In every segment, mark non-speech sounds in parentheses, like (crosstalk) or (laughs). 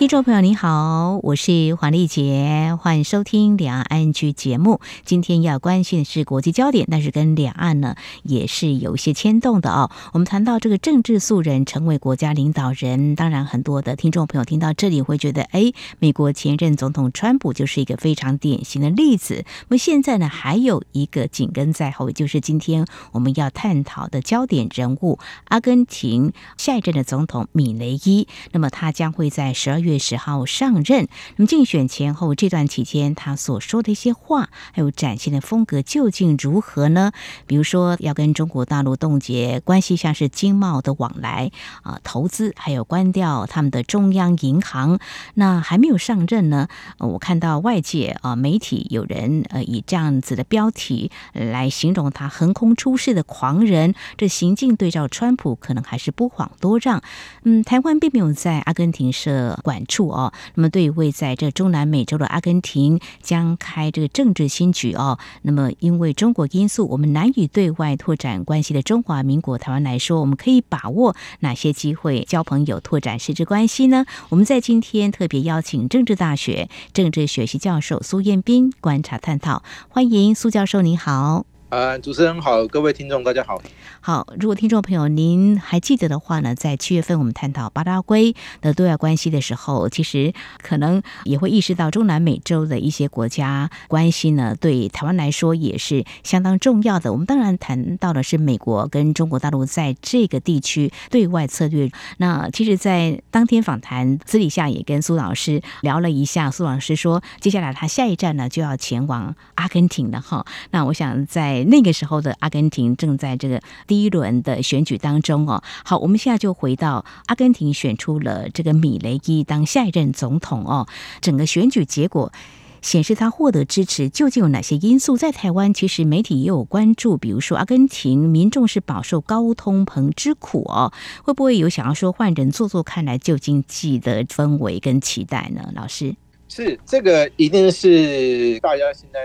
听众朋友，你好，我是黄丽杰，欢迎收听两岸 ING 节目。今天要关心的是国际焦点，但是跟两岸呢也是有一些牵动的哦。我们谈到这个政治素人成为国家领导人，当然很多的听众朋友听到这里会觉得，哎，美国前任总统川普就是一个非常典型的例子。那么现在呢，还有一个紧跟在后，就是今天我们要探讨的焦点人物——阿根廷下一任的总统米雷伊。那么他将会在十二月。月十号上任，那么竞选前后这段期间，他所说的一些话，还有展现的风格究竟如何呢？比如说要跟中国大陆冻结关系，像是经贸的往来啊、投资，还有关掉他们的中央银行。那还没有上任呢，我看到外界啊媒体有人呃以这样子的标题来形容他横空出世的狂人，这行径对照川普，可能还是不遑多让。嗯，台湾并没有在阿根廷设管管处哦，那么对于位在这中南美洲的阿根廷将开这个政治新局哦，那么因为中国因素，我们难以对外拓展关系的中华民国台湾来说，我们可以把握哪些机会交朋友、拓展实质关系呢？我们在今天特别邀请政治大学政治学系教授苏彦斌观察探讨，欢迎苏教授，您好。呃，主持人好，各位听众大家好。好，如果听众朋友您还记得的话呢，在七月份我们探讨巴拉圭的对外关系的时候，其实可能也会意识到中南美洲的一些国家关系呢，对台湾来说也是相当重要的。我们当然谈到的是美国跟中国大陆在这个地区对外策略。那其实，在当天访谈私底下也跟苏老师聊了一下，苏老师说，接下来他下一站呢就要前往阿根廷了哈。那我想在那个时候的阿根廷正在这个第一轮的选举当中哦。好，我们现在就回到阿根廷选出了这个米雷伊当下一任总统哦。整个选举结果显示他获得支持，究竟有哪些因素？在台湾其实媒体也有关注，比如说阿根廷民众是饱受高通膨之苦哦，会不会有想要说换人做做看来救经济的氛围跟期待呢？老师，是这个一定是大家现在。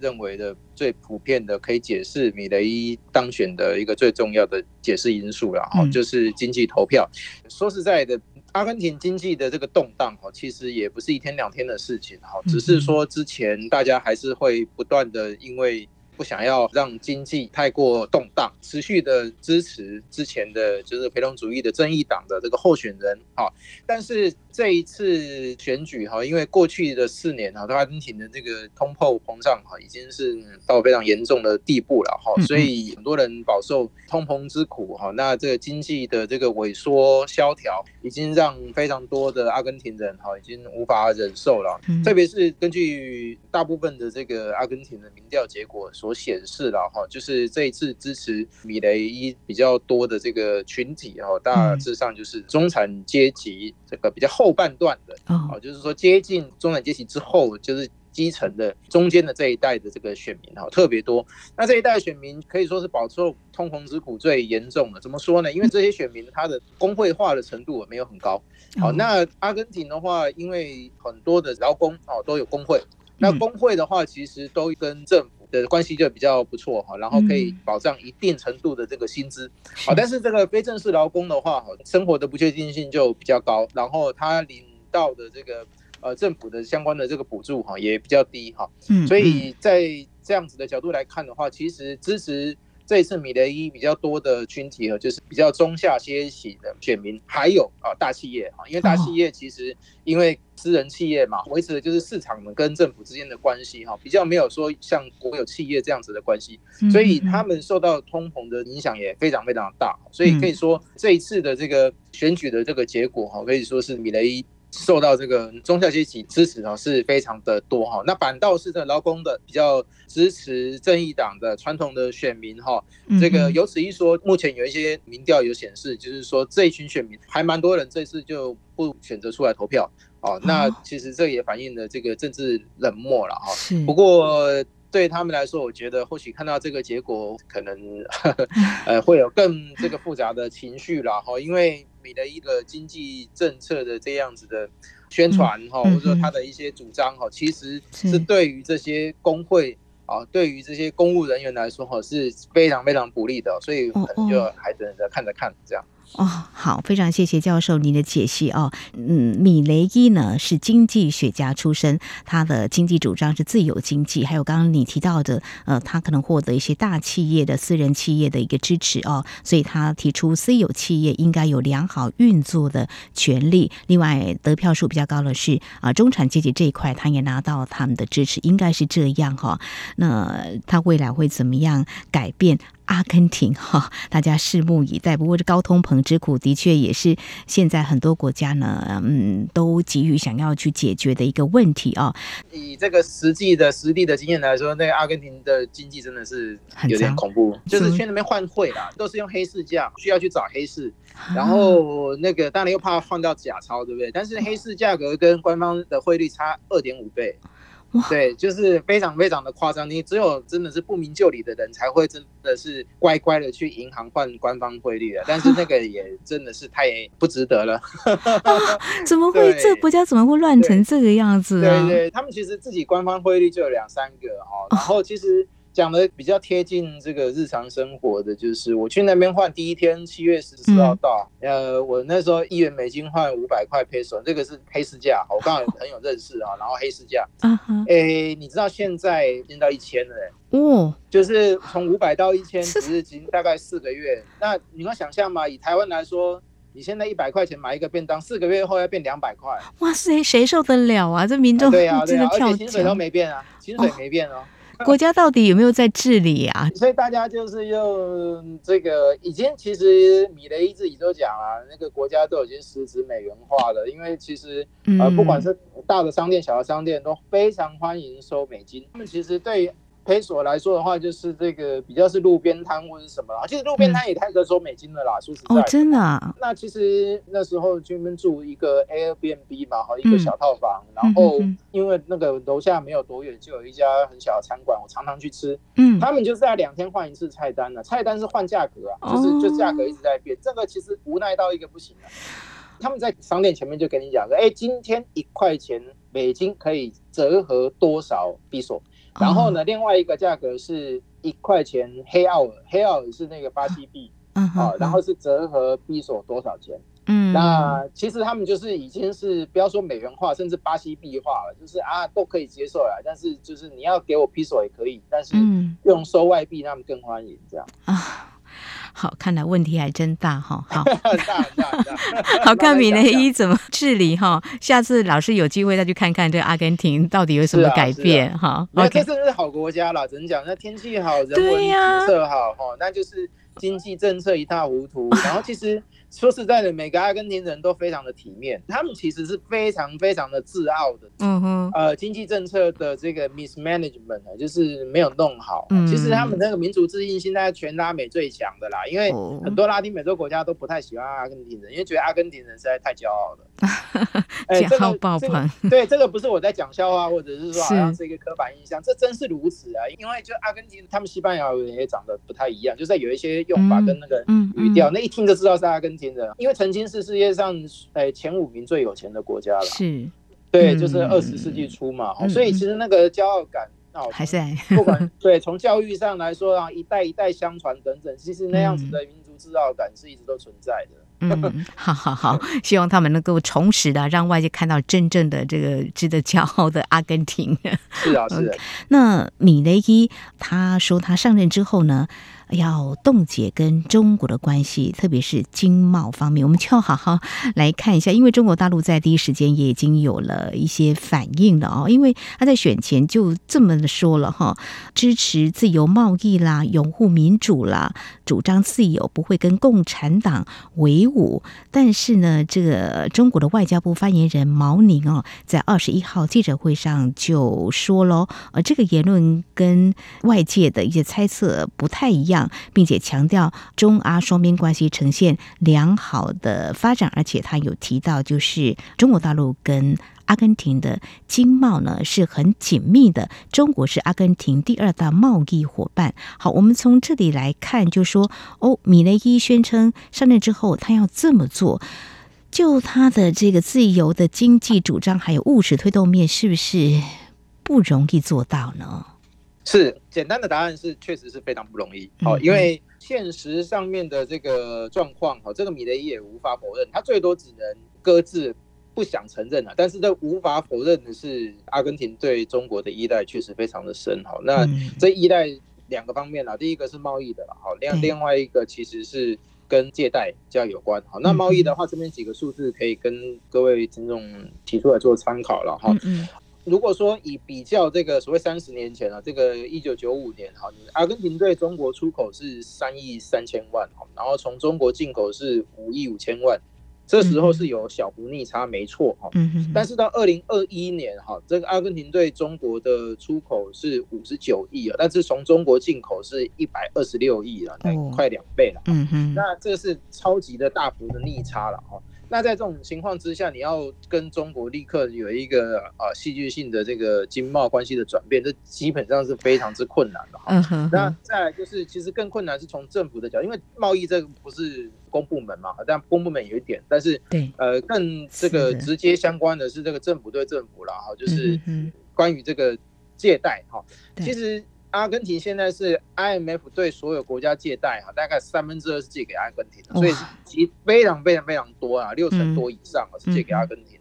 认为的最普遍的可以解释米雷伊当选的一个最重要的解释因素了哈，就是经济投票。说实在的，阿根廷经济的这个动荡哈，其实也不是一天两天的事情哈，只是说之前大家还是会不断的因为。不想要让经济太过动荡，持续的支持之前的就是陪同主义的正义党的这个候选人哈，但是这一次选举哈，因为过去的四年哈，阿根廷的这个通货膨胀哈已经是到非常严重的地步了哈，所以很多人饱受通膨之苦哈，那这个经济的这个萎缩萧条，已经让非常多的阿根廷人哈已经无法忍受了，特别是根据大部分的这个阿根廷的民调结果说。显示了哈，就是这一次支持米雷伊比较多的这个群体哈，大致上就是中产阶级这个比较后半段的哦，就是说接近中产阶级之后，就是基层的中间的这一代的这个选民哈，特别多。那这一代选民可以说是饱受通膨之苦最严重的。怎么说呢？因为这些选民他的工会化的程度没有很高。好，那阿根廷的话，因为很多的劳工哦都有工会，那工会的话其实都跟政府。的关系就比较不错哈，然后可以保障一定程度的这个薪资，好，但是这个非正式劳工的话，生活的不确定性就比较高，然后他领到的这个呃政府的相关的这个补助哈也比较低哈，所以在这样子的角度来看的话，其实支持。这一次米雷伊比较多的群体呢，就是比较中下阶级的选民，还有啊大企业啊，因为大企业其实因为私人企业嘛，维持的就是市场跟政府之间的关系哈，比较没有说像国有企业这样子的关系，所以他们受到通膨的影响也非常非常大，所以可以说这一次的这个选举的这个结果哈，可以说是米雷伊。受到这个中下阶级支持呢，是非常的多哈。那反倒是这劳工的比较支持正义党的传统的选民哈。这个有此一说，目前有一些民调有显示，就是说这一群选民还蛮多人这次就不选择出来投票哦。那其实这也反映了这个政治冷漠了哈。不过对他们来说，我觉得或许看到这个结果，可能 (laughs) 呃会有更这个复杂的情绪了哈，因为。米的一个经济政策的这样子的宣传哈，或者说他的一些主张哈，其实是。对于这些工会啊，对于这些公务人员来说哈，是非常非常不利的，所以可能就还等着看着看这样。哦，哦好，非常谢谢教授您的解析哦。嗯，米雷伊呢是经济学家出身，他的经济主张是自由经济，还有刚刚你提到的，呃，他可能获得一些大企业的私人企业的一个支持哦，所以他提出私有企业应该有良好运作的权利。另外，得票数比较高的是啊、中产阶级这一块，他也拿到他们的支持，应该是这样哈、哦。那他未来会怎么样改变？阿根廷 (laughs) 哈，大家拭目以待。不过这高通膨之苦，的确也是现在很多国家呢，嗯，都急于想要去解决的一个问题啊。以这个实际的实地的经验来说，那个阿根廷的经济真的是有点恐怖，就是去那边换汇啦，都是用黑市价，需要去找黑市，然后那个当然又怕换到假钞，对不对？但是黑市价格跟官方的汇率差二点五倍。对，就是非常非常的夸张。你只有真的是不明就里的人才会真的是乖乖的去银行换官方汇率的，但是那个也真的是太不值得了。(laughs) 啊、怎么会？这个国家怎么会乱成这个样子啊？对对，他们其实自己官方汇率就有两三个哦，然后其实。讲的比较贴近这个日常生活的就是，我去那边换第一天，七月十四号到，嗯、呃，我那时候一元美金换五百块 peso，这个是黑市价，我刚好很有认识啊，(laughs) 然后黑市价，哎、uh huh. 你知道现在已经到一千了，哦，就是从五百到一千，只是已经大概四个月，那你能想象吗？以台湾来说，你现在一百块钱买一个便当，四个月后要变两百块，哇塞，谁受得了啊？这民众对啊，对啊，(laughs) 而且薪水都没变啊，薪水没变哦。(laughs) 国家到底有没有在治理啊？所以大家就是用这个，已经其实米雷伊自己都讲了，那个国家都已经实质美元化了。因为其实呃，不管是大的商店、小的商店都非常欢迎收美金。他们其实对。Peso 来说的话，就是这个比较是路边摊或者是什么啦，其实路边摊也太可收美金了啦。嗯、说实在的，哦，真的、啊。那其实那时候专门住一个 Airbnb 嘛，哈，一个小套房，嗯、然后因为那个楼下没有多远，就有一家很小的餐馆，我常常去吃。嗯，他们就是在两天换一次菜单的，菜单是换价格啊，就是就价格一直在变，这个其实无奈到一个不行了。他们在商店前面就跟你讲说，哎，今天一块钱美金可以折合多少比索？然后呢，另外一个价格是一块钱黑奥尔，黑奥尔是那个巴西币，啊，然后是折合比索多少钱？嗯，那其实他们就是已经是不要说美元化，甚至巴西币化了，就是啊都可以接受了，但是就是你要给我比索也可以，但是用收外币他们更欢迎这样啊。好，看来问题还真大哈。(laughs) 好，大大大，(laughs) (laughs) 好看米雷伊怎么治理哈？下次老师有机会再去看看这个阿根廷到底有什么改变哈。那这真是好国家啦，只能讲那天气好，人文景色好哈，那就是经济政策一塌糊涂。然后其实。说实在的，每个阿根廷人都非常的体面，他们其实是非常非常的自傲的。嗯哼，呃，经济政策的这个 mismanagement 就是没有弄好。嗯，其实他们那个民族自信心在全拉美最强的啦，因为很多拉丁美洲国家都不太喜欢阿根廷人，因为觉得阿根廷人实在太骄傲了。(laughs) 骄傲爆棚。对，这个不是我在讲笑话，或者是说好像是一个刻板印象，这真是如此啊。因为就阿根廷，他们西班牙人也长得不太一样，就是有一些用法跟那个语调，那一听就知道是阿根廷。因为曾经是世界上诶前五名最有钱的国家了，是，对，就是二十世纪初嘛，所以其实那个骄傲感哦还是，不管 (laughs) 对从教育上来说啊，一代一代相传等等，其实那样子的民族自傲感是一直都存在的。嗯，好好好，希望他们能够重拾的，让外界看到真正的这个值得骄傲的阿根廷。是啊，是啊。那米雷伊他说他上任之后呢，要冻结跟中国的关系，特别是经贸方面，我们就要好好来看一下。因为中国大陆在第一时间也已经有了一些反应了哦，因为他在选前就这么的说了哈，支持自由贸易啦，拥护民主啦，主张自由，不会跟共产党为伍。但是呢，这个中国的外交部发言人毛宁哦，在二十一号记者会上就说喽，呃，这个言论跟外界的一些猜测不太一样。并且强调中阿双边关系呈现良好的发展，而且他有提到，就是中国大陆跟阿根廷的经贸呢是很紧密的，中国是阿根廷第二大贸易伙伴。好，我们从这里来看，就说哦，米雷伊宣称上任之后他要这么做。就他的这个自由的经济主张，还有务实推动面，是不是不容易做到呢？是，简单的答案是，确实是非常不容易。好、嗯，因为现实上面的这个状况，哈，这个米雷伊也无法否认，他最多只能搁置，不想承认了。但是这无法否认的是，阿根廷对中国的依赖确实非常的深。哈，那这依赖两个方面啦，第一个是贸易的，好，另另外一个其实是。跟借贷比较有关，好，那贸易的话，这边几个数字可以跟各位听众提出来做参考了哈。如果说以比较这个所谓三十年前啊，这个一九九五年哈，阿根廷对中国出口是三亿三千万，然后从中国进口是五亿五千万。这时候是有小幅逆差，没错哈。但是到二零二一年哈，这个阿根廷对中国的出口是五十九亿啊，但是从中国进口是一百二十六亿了，快两倍了。嗯哼，那这是超级的大幅的逆差了哈。那在这种情况之下，你要跟中国立刻有一个啊戏剧性的这个经贸关系的转变，这基本上是非常之困难的哈。嗯哼。那再来就是，其实更困难是从政府的角度，因为贸易这个不是公部门嘛，但公部门有一点，但是对呃更这个直接相关的是这个政府对政府了哈，就是关于这个借贷哈，其实。阿根廷现在是 IMF 对所有国家借贷哈，大概三分之二是借给阿根廷的，所以其非常非常非常多啊，六成多以上啊是借给阿根廷。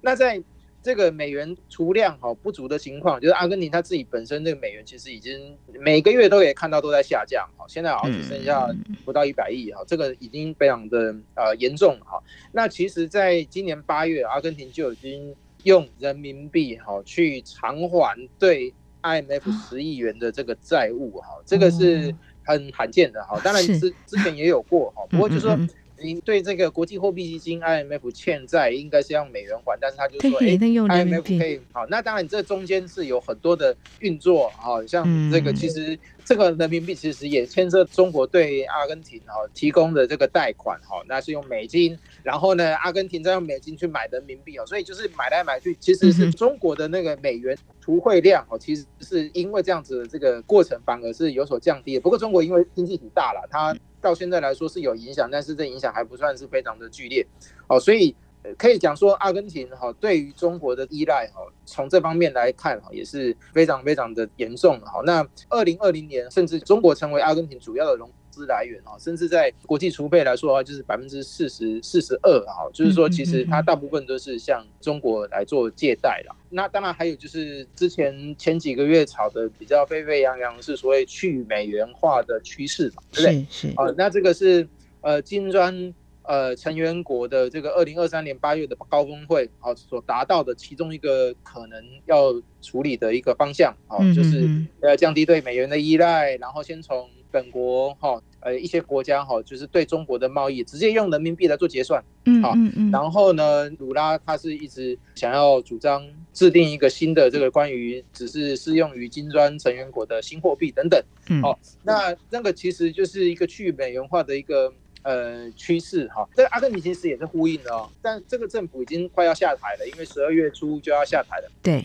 那在这个美元储量哈不足的情况，就是阿根廷它自己本身这个美元其实已经每个月都可以看到都在下降哈，现在好像只剩下不到一百亿哈，这个已经非常的呃严重哈。那其实在今年八月，阿根廷就已经用人民币哈去偿还对。IMF 十亿元的这个债务哈，这个是很罕见的哈。当然之之前也有过哈，不过就是说，您对这个国际货币基金 IMF 欠债应该是用美元还，但是他就说，哎，IMF 可以好。那当然这中间是有很多的运作哈，像这个其实。这个人民币其实也牵涉中国对阿根廷哈提供的这个贷款哈，那是用美金，然后呢，阿根廷再用美金去买人民币哦，所以就是买来买去，其实是中国的那个美元储汇量哦，其实是因为这样子的这个过程反而是有所降低的。不过中国因为经济体大了，它到现在来说是有影响，但是这影响还不算是非常的剧烈哦，所以。可以讲说，阿根廷哈对于中国的依赖哈，从这方面来看哈，也是非常非常的严重哈。那二零二零年，甚至中国成为阿根廷主要的融资来源啊，甚至在国际储备来说的话，就是百分之四十四十二啊，就是说其实它大部分都是向中国来做借贷了。那当然还有就是之前前几个月炒的比较沸沸扬扬是所谓去美元化的趋势嘛，对不对？是是。啊，那这个是呃金砖。呃，成员国的这个二零二三年八月的高峰会，啊，所达到的其中一个可能要处理的一个方向，啊，就是呃降低对美元的依赖，然后先从本国哈，呃一些国家哈，就是对中国的贸易直接用人民币来做结算，嗯，好，然后呢，鲁拉他是一直想要主张制定一个新的这个关于只是适用于金砖成员国的新货币等等，嗯，好，那那个其实就是一个去美元化的一个。呃，趋势哈，这个阿根廷其实也是呼应的哦，但这个政府已经快要下台了，因为十二月初就要下台了。对，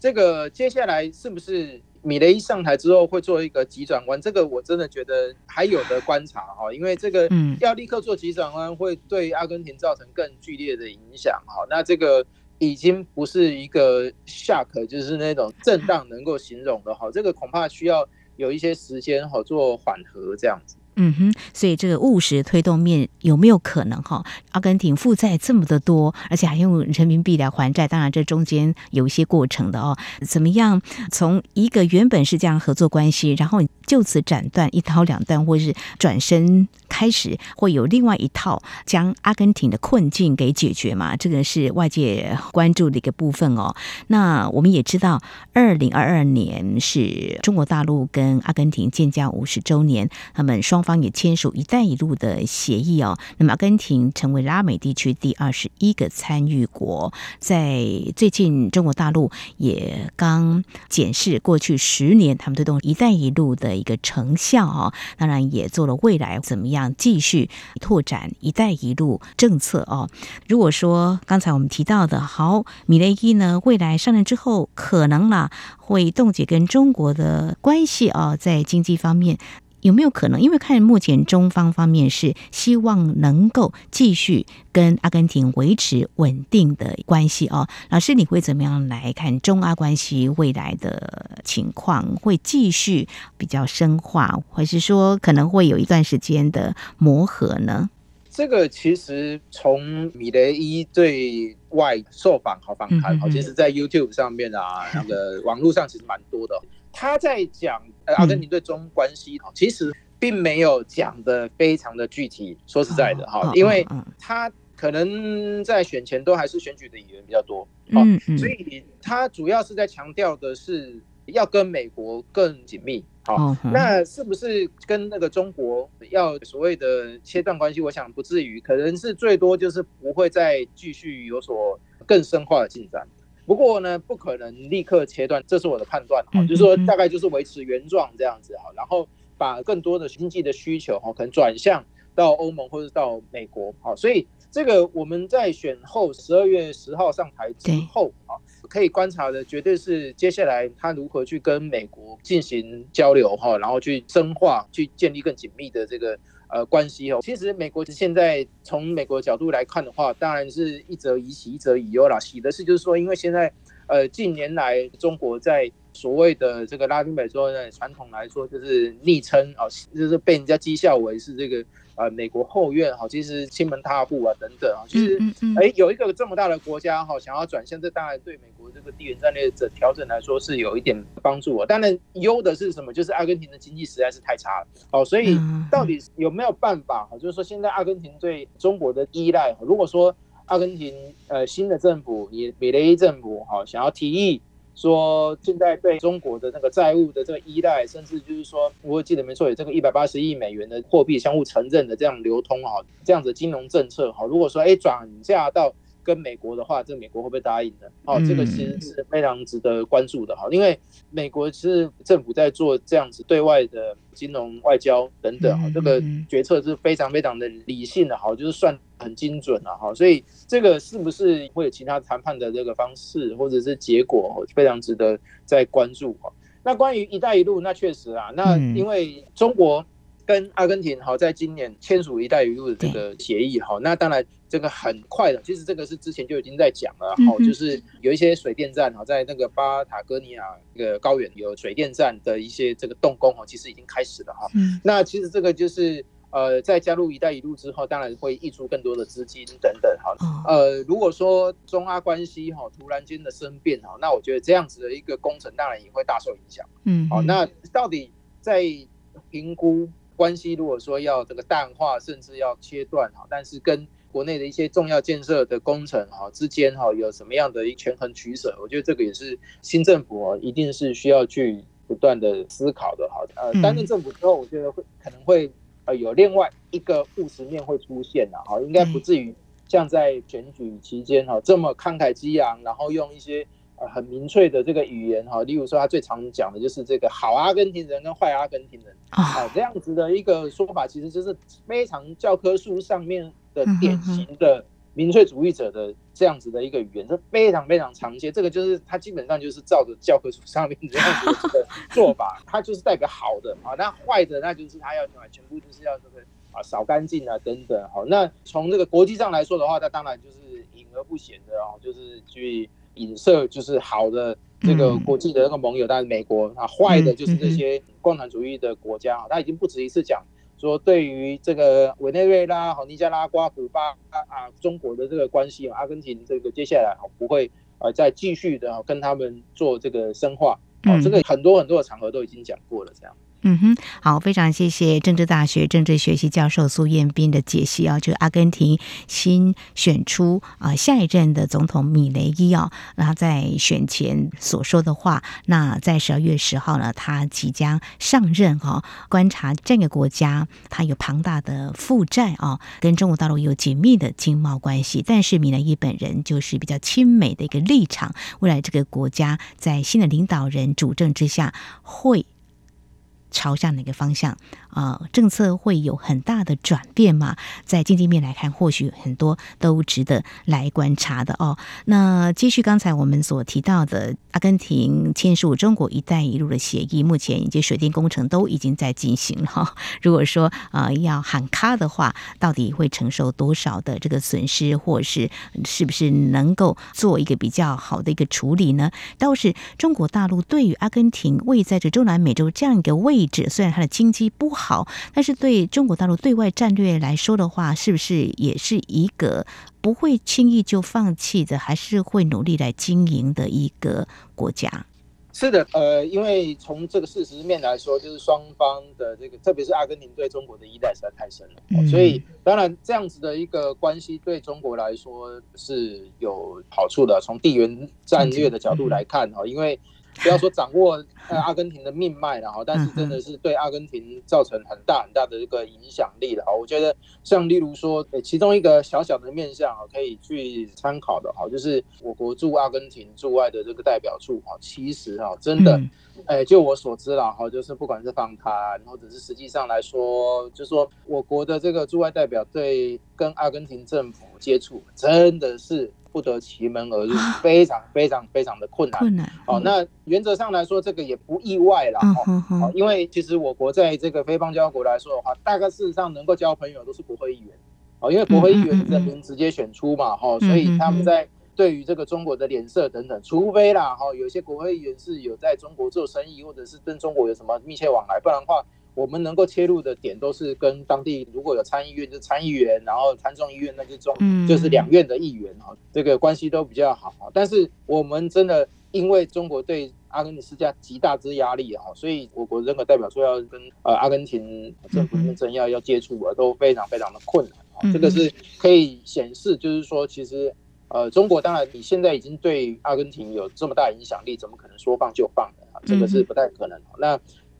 这个接下来是不是米雷一上台之后会做一个急转弯？这个我真的觉得还有的观察哈，因为这个要立刻做急转弯，会对阿根廷造成更剧烈的影响哈。那这个已经不是一个 shock，就是那种震荡能够形容的哈，这个恐怕需要有一些时间哈做缓和这样子。嗯哼，所以这个务实推动面有没有可能哈？阿根廷负债这么的多，而且还用人民币来还债，当然这中间有一些过程的哦。怎么样从一个原本是这样合作关系，然后就此斩断一刀两断，或是转身开始会有另外一套将阿根廷的困境给解决嘛？这个是外界关注的一个部分哦。那我们也知道，二零二二年是中国大陆跟阿根廷建交五十周年，他们双方也签署“一带一路”的协议哦。那么，阿根廷成为拉美地区第二十一个参与国。在最近，中国大陆也刚检视过去十年他们推动“一带一路”的一个成效哦。当然，也做了未来怎么样继续拓展“一带一路”政策哦。如果说刚才我们提到的，好，米雷伊呢，未来上任之后，可能啦会冻结跟中国的关系哦，在经济方面。有没有可能？因为看目前中方方面是希望能够继续跟阿根廷维持稳定的关系哦。老师，你会怎么样来看中阿关系未来的情况？会继续比较深化，还是说可能会有一段时间的磨合呢？这个其实从米雷伊对外受访和访谈，好其实在 YouTube 上面啊，那个网络上其实蛮多的。他在讲阿根廷对中关系，其实并没有讲的非常的具体。说实在的哈，因为他可能在选前都还是选举的议员比较多，嗯，所以他主要是在强调的是要跟美国更紧密。好，那是不是跟那个中国要所谓的切断关系？我想不至于，可能是最多就是不会再继续有所更深化的进展。不过呢，不可能立刻切断，这是我的判断哈。就是说大概就是维持原状这样子哈，然后把更多的经济的需求哈，可能转向到欧盟或者到美国。好，所以这个我们在选后十二月十号上台之后啊。可以观察的绝对是接下来他如何去跟美国进行交流哈，然后去深化、去建立更紧密的这个呃关系哦。其实美国现在从美国角度来看的话，当然是一则以喜，一则以忧啦。喜的是就是说，因为现在呃近年来中国在所谓的这个拉丁美洲呢，传统来说就是昵称啊，就是被人家讥笑为是这个。呃，美国后院哈，其实亲门踏户啊等等啊，其实哎，有一个这么大的国家哈，想要转向，这当然对美国这个地缘战略的调整来说是有一点帮助啊。当然，优的是什么？就是阿根廷的经济实在是太差了，哦，所以到底有没有办法哈？就是说，现在阿根廷对中国的依赖，如果说阿根廷呃新的政府，也米雷伊政府哈，想要提议。说现在对中国的那个债务的这个依赖，甚至就是说，我记得没错，有这个一百八十亿美元的货币相互承认的这样流通哈，这样子金融政策哈，如果说哎转嫁到跟美国的话，这个美国会不会答应呢？哦，这个其实是非常值得关注的哈，因为美国是政府在做这样子对外的金融外交等等哈，这个决策是非常非常的理性的哈，就是算很精准了哈，所以。这个是不是会有其他谈判的这个方式或者是结果，非常值得在关注哈。那关于“一带一路”，那确实啊，那因为中国跟阿根廷好在今年签署“一带一路”的这个协议哈，那当然这个很快的，其实这个是之前就已经在讲了哈，就是有一些水电站哈，在那个巴塔哥尼亚这个高原有水电站的一些这个动工哈，其实已经开始了哈。那其实这个就是。呃，在加入“一带一路”之后，当然会溢出更多的资金等等，哈。呃，如果说中阿关系哈突然间的生变哈，那我觉得这样子的一个工程当然也会大受影响。嗯，好，那到底在评估关系，如果说要这个淡化，甚至要切断哈，但是跟国内的一些重要建设的工程哈之间哈有什么样的一权衡取舍？我觉得这个也是新政府一定是需要去不断的思考的哈。呃，担任政府之后，我觉得会可能会。呃，有另外一个务实面会出现的哈，应该不至于像在选举期间哈这么慷慨激昂，然后用一些呃很民粹的这个语言哈，例如说他最常讲的就是这个好阿根廷人跟坏阿根廷人啊这样子的一个说法，其实就是非常教科书上面的典型的。民粹主义者的这样子的一个语言，是非常非常常见。这个就是他基本上就是照着教科书上面这样子的 (laughs) 做法，他就是代表好的啊。那坏的，那就是他要全部就是要这个啊扫干净啊等等。好，那从这个国际上来说的话，那当然就是隐而不显的哦，就是去影射就是好的这个国际的那个盟友，但是美国啊坏的就是这些共产主义的国家啊，他已经不止一次讲。说对于这个委内瑞拉、和尼加拉瓜、古巴啊，中国的这个关系，阿根廷这个接下来不会呃再继续的跟他们做这个深化，啊，这个很多很多的场合都已经讲过了，这样。嗯哼，好，非常谢谢政治大学政治学系教授苏彦斌的解析啊，就阿根廷新选出啊下一任的总统米雷伊奥，那他在选前所说的话，那在十二月十号呢，他即将上任哈，观察这个国家，他有庞大的负债啊，跟中国大陆有紧密的经贸关系，但是米雷伊本人就是比较亲美的一个立场，未来这个国家在新的领导人主政之下会。朝向哪个方向？啊、政策会有很大的转变吗？在经济面来看，或许很多都值得来观察的哦。那继续刚才我们所提到的，阿根廷签署中国“一带一路”的协议，目前以及水电工程都已经在进行了。(laughs) 如果说啊、要喊卡的话，到底会承受多少的这个损失，或是是不是能够做一个比较好的一个处理呢？倒是中国大陆对于阿根廷位在这中南美洲这样一个位置，虽然它的经济不，但是对中国大陆对外战略来说的话，是不是也是一个不会轻易就放弃的，还是会努力来经营的一个国家？是的，呃，因为从这个事实面来说，就是双方的这个，特别是阿根廷对中国的依赖实在太深了，嗯、所以当然这样子的一个关系对中国来说是有好处的。从地缘战略的角度来看，哈、嗯，因为。不要说掌握呃阿根廷的命脉了哈，但是真的是对阿根廷造成很大很大的一个影响力了哈。我觉得像例如说，其中一个小小的面向啊，可以去参考的哈，就是我国驻阿根廷驻外的这个代表处哈，其实哈真的，哎，就我所知了哈，就是不管是访谈或者是实际上来说，就是说我国的这个驻外代表对跟阿根廷政府接触，真的是。不得其门而入，非常非常非常的困难。困难。好，那原则上来说，这个也不意外了哈。因为其实我国在这个非邦交国来说的话，大概事实上能够交朋友都是国会议员。哦，因为国会议员人民直接选出嘛，哈，所以他们在对于这个中国的脸色等等，除非啦，哈，有些国会议员是有在中国做生意，或者是跟中国有什么密切往来，不然的话。我们能够切入的点都是跟当地如果有参议院就参议员，然后参众议院那就中就是两院的议员哈，这个关系都比较好。但是我们真的因为中国对阿根廷施加极大之压力哈，所以我国任何代表说要跟呃阿根廷政府跟政要要接触啊都非常非常的困难。这个是可以显示，就是说其实呃中国当然你现在已经对阿根廷有这么大影响力，怎么可能说放就放的啊？这个是不太可能。那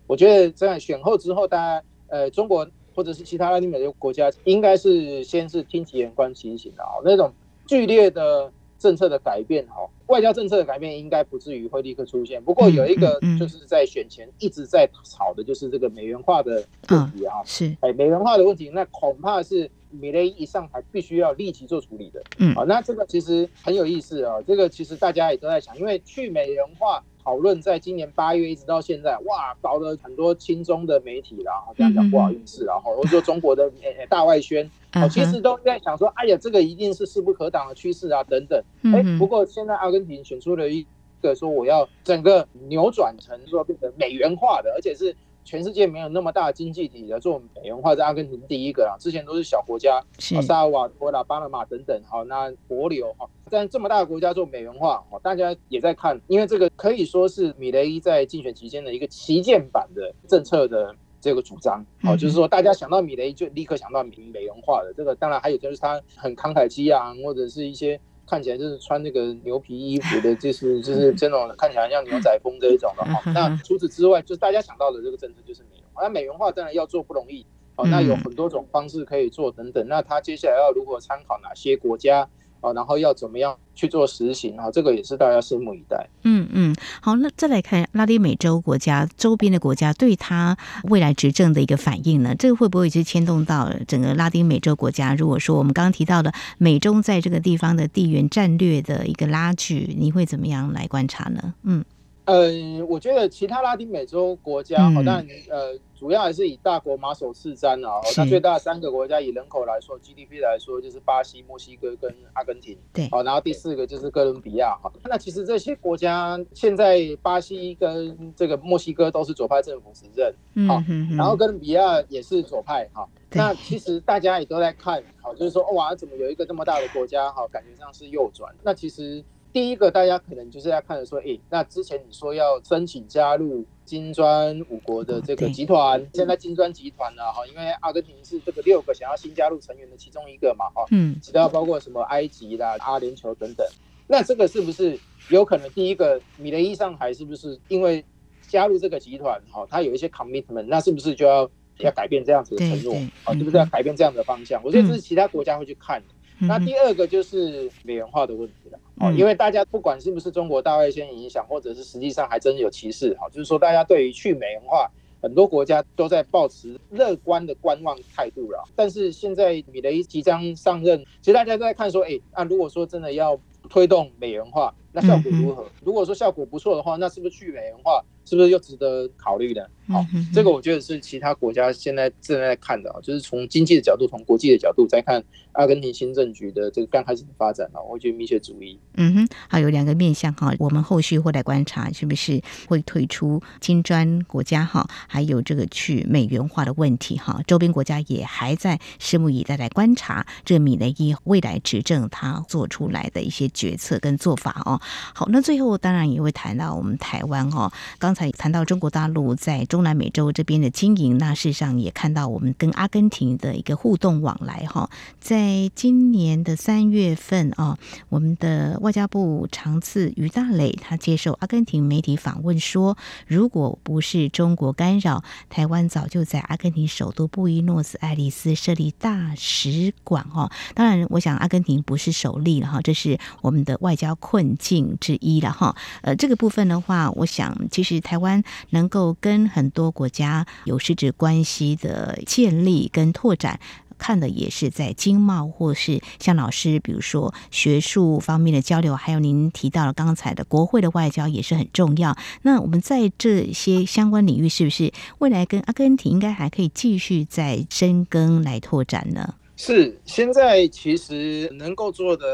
我觉得在选后之后，大家呃，中国或者是其他拉丁美洲国家，应该是先是听其言观其行的啊。那种剧烈的政策的改变哈，外交政策的改变应该不至于会立刻出现。不过有一个就是在选前一直在吵的，就是这个美元化的问题啊。是，哎，美元化的问题，那恐怕是米雷伊一上台必须要立即做处理的。嗯，啊，那这个其实很有意思啊。这个其实大家也都在想，因为去美元化。讨论在今年八月一直到现在，哇，搞了很多亲中的媒体啦，这样讲不好意思，然后或者说中国的大外宣，(laughs) 哦，其实都在想说，哎呀，这个一定是势不可挡的趋势啊，等等。哎，不过现在阿根廷选出了一个说，我要整个扭转成说变成美元化的，而且是。全世界没有那么大的经济体来做美元化，在阿根廷第一个啊，之前都是小国家，萨尔瓦多啦、巴拿马等等，好，那帛琉哈，但这么大的国家做美元化，大家也在看，因为这个可以说是米雷伊在竞选期间的一个旗舰版的政策的这个主张，好，就是说大家想到米雷就立刻想到美美元化的这个，当然还有就是他很慷慨激昂，或者是一些。看起来就是穿那个牛皮衣服的，(laughs) 就是就是这种看起来像牛仔风这一种的哈。那除此之外，就是大家想到的这个政策就是美元化。那美元化当然要做不容易，好，那有很多种方式可以做等等。那他接下来要如何参考哪些国家？哦，然后要怎么样去做实行啊？这个也是大家拭目以待。嗯嗯，好，那再来看拉丁美洲国家周边的国家对他未来执政的一个反应呢？这个会不会就牵动到整个拉丁美洲国家？如果说我们刚刚提到的美中在这个地方的地缘战略的一个拉锯，你会怎么样来观察呢？嗯。呃，我觉得其他拉丁美洲国家，好、嗯，但呃，主要还是以大国马首是瞻啊。那最大的三个国家，以人口来说，GDP 来说，就是巴西、墨西哥跟阿根廷。对，好，然后第四个就是哥伦比亚。哈，那其实这些国家现在巴西跟这个墨西哥都是左派政府执政，好、嗯，然后哥伦比亚也是左派。哈，那其实大家也都在看，好，就是说，哇，怎么有一个这么大的国家，哈，感觉上是右转。那其实。第一个，大家可能就是要看的说，诶，那之前你说要申请加入金砖五国的这个集团，现在金砖集团呢，哈，因为阿根廷是这个六个想要新加入成员的其中一个嘛，哈，嗯，其他包括什么埃及啦、阿联酋等等，那这个是不是有可能？第一个，米雷伊上台是不是因为加入这个集团，哈，他有一些 commitment，那是不是就要要改变这样子的承诺？啊，是不是要改变这样的方向？我觉得这是其他国家会去看的。那第二个就是美元化的问题了，哦，因为大家不管是不是中国大外宣影响，或者是实际上还真有歧视，哈，就是说大家对于去美元化，很多国家都在保持乐观的观望态度了。但是现在米雷即将上任，其实大家都在看说，哎，那如果说真的要推动美元化，那效果如何？如果说效果不错的话，那是不是去美元化？是不是又值得考虑的？好，这个我觉得是其他国家现在正在看的啊，就是从经济的角度，从国际的角度再看阿根廷新政局的这个刚开始的发展啊，我觉得密切注意。嗯哼，好有两个面向哈，我们后续会来观察是不是会退出金砖国家哈，还有这个去美元化的问题哈，周边国家也还在拭目以待来观察这个米雷伊未来执政他做出来的一些决策跟做法哦。好，那最后当然也会谈到我们台湾哦，刚才谈到中国大陆在中东南美洲这边的经营，那事实上也看到我们跟阿根廷的一个互动往来哈。在今年的三月份啊，我们的外交部长次于大磊他接受阿根廷媒体访问说，如果不是中国干扰，台湾早就在阿根廷首都布宜诺斯艾利斯设立大使馆哈。当然，我想阿根廷不是首例了哈，这是我们的外交困境之一了哈。呃，这个部分的话，我想其实台湾。能够跟很多国家有实质关系的建立跟拓展，看的也是在经贸或是像老师，比如说学术方面的交流，还有您提到了刚才的国会的外交也是很重要。那我们在这些相关领域，是不是未来跟阿根廷应该还可以继续再深耕来拓展呢？是，现在其实能够做的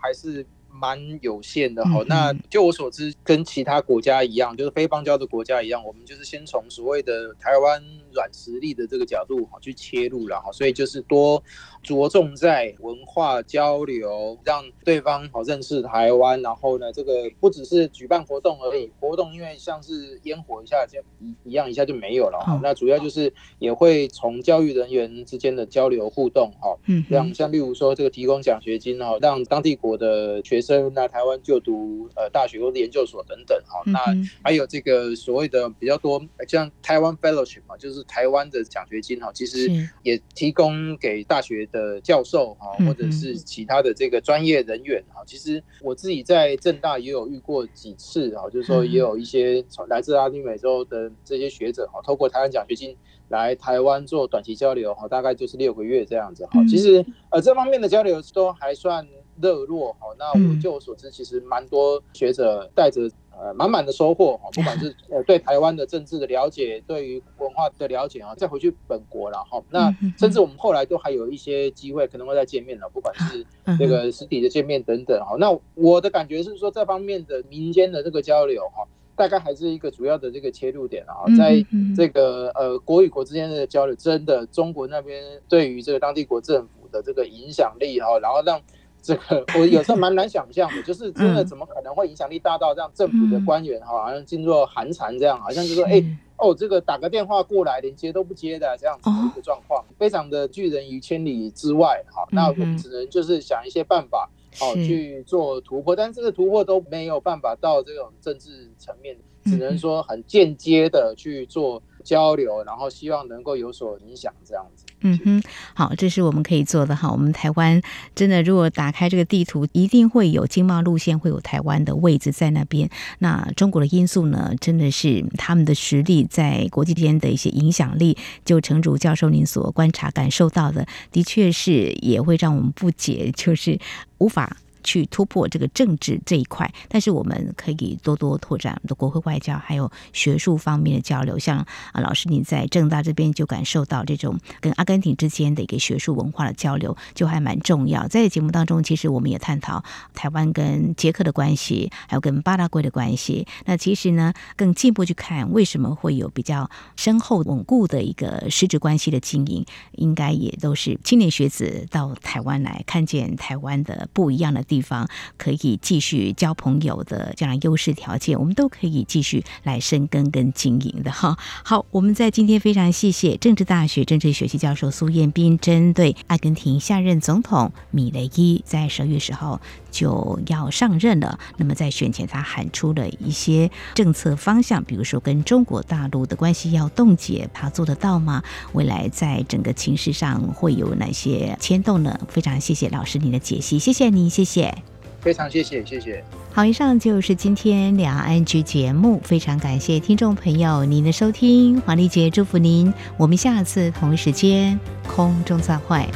还是。蛮有限的。哈，那就我所知，跟其他国家一样，就是非邦交的国家一样，我们就是先从所谓的台湾软实力的这个角度哈去切入了哈，所以就是多着重在文化交流，让对方好认识台湾，然后呢，这个不只是举办活动而已，活动因为像是烟火一下就一一样一下就没有了哈，那主要就是也会从教育人员之间的交流互动哈，嗯，像像例如说这个提供奖学金哈，让当地国的学生来台湾就读呃大学或者研究所等等哈，那还有这个所谓的比较多像台湾 fellowship 嘛，就是。台湾的奖学金哈，其实也提供给大学的教授哈，或者是其他的这个专业人员哈。其实我自己在政大也有遇过几次哈，就是说也有一些来自拉丁美洲的这些学者哈，透过台湾奖学金来台湾做短期交流哈，大概就是六个月这样子哈。其实呃这方面的交流都还算热络哈。那我就我所知，其实蛮多学者带着。呃，满满的收获哈，不管是呃对台湾的政治的了解，对于文化的了解啊，再回去本国了哈。那甚至我们后来都还有一些机会，可能会再见面了，不管是 (laughs) 这个实体的见面等等哈。那我的感觉是说，这方面的民间的这个交流哈，大概还是一个主要的这个切入点啊，在这个呃国与国之间的交流，真的中国那边对于这个当地国政府的这个影响力哈，然后让。这个我有时候蛮难想象的，就是 (laughs) 真的怎么可能会影响力大到让政府的官员哈，好像噤若寒蝉这样，好像就说哎哦，这个打个电话过来连接都不接的这样子的一个状况，非常的拒人于千里之外哈。那我们只能就是想一些办法好去做突破，但这个突破都没有办法到这种政治层面，只能说很间接的去做交流，然后希望能够有所影响这样子。嗯哼，好，这是我们可以做的哈。我们台湾真的，如果打开这个地图，一定会有经贸路线，会有台湾的位置在那边。那中国的因素呢，真的是他们的实力在国际间的一些影响力，就城主教授您所观察感受到的，的确是也会让我们不解，就是无法。去突破这个政治这一块，但是我们可以多多拓展我们的国会外交，还有学术方面的交流。像啊，老师你在政大这边就感受到这种跟阿根廷之间的一个学术文化的交流，就还蛮重要。在节目当中，其实我们也探讨台湾跟捷克的关系，还有跟巴拉圭的关系。那其实呢，更进一步去看，为什么会有比较深厚稳固的一个实质关系的经营，应该也都是青年学子到台湾来看见台湾的不一样的地方可以继续交朋友的这样优势条件，我们都可以继续来深耕跟经营的哈。好，我们在今天非常谢谢政治大学政治学系教授苏彦斌，针对阿根廷下任总统米雷伊在十二月十号就要上任了，那么在选前他喊出了一些政策方向，比如说跟中国大陆的关系要冻结，他做得到吗？未来在整个情势上会有哪些牵动呢？非常谢谢老师您的解析，谢谢您，谢谢。非常谢谢，谢谢。好，以上就是今天两岸 ING 节目，非常感谢听众朋友您的收听，黄丽杰祝福您，我们下次同一时间空中再会。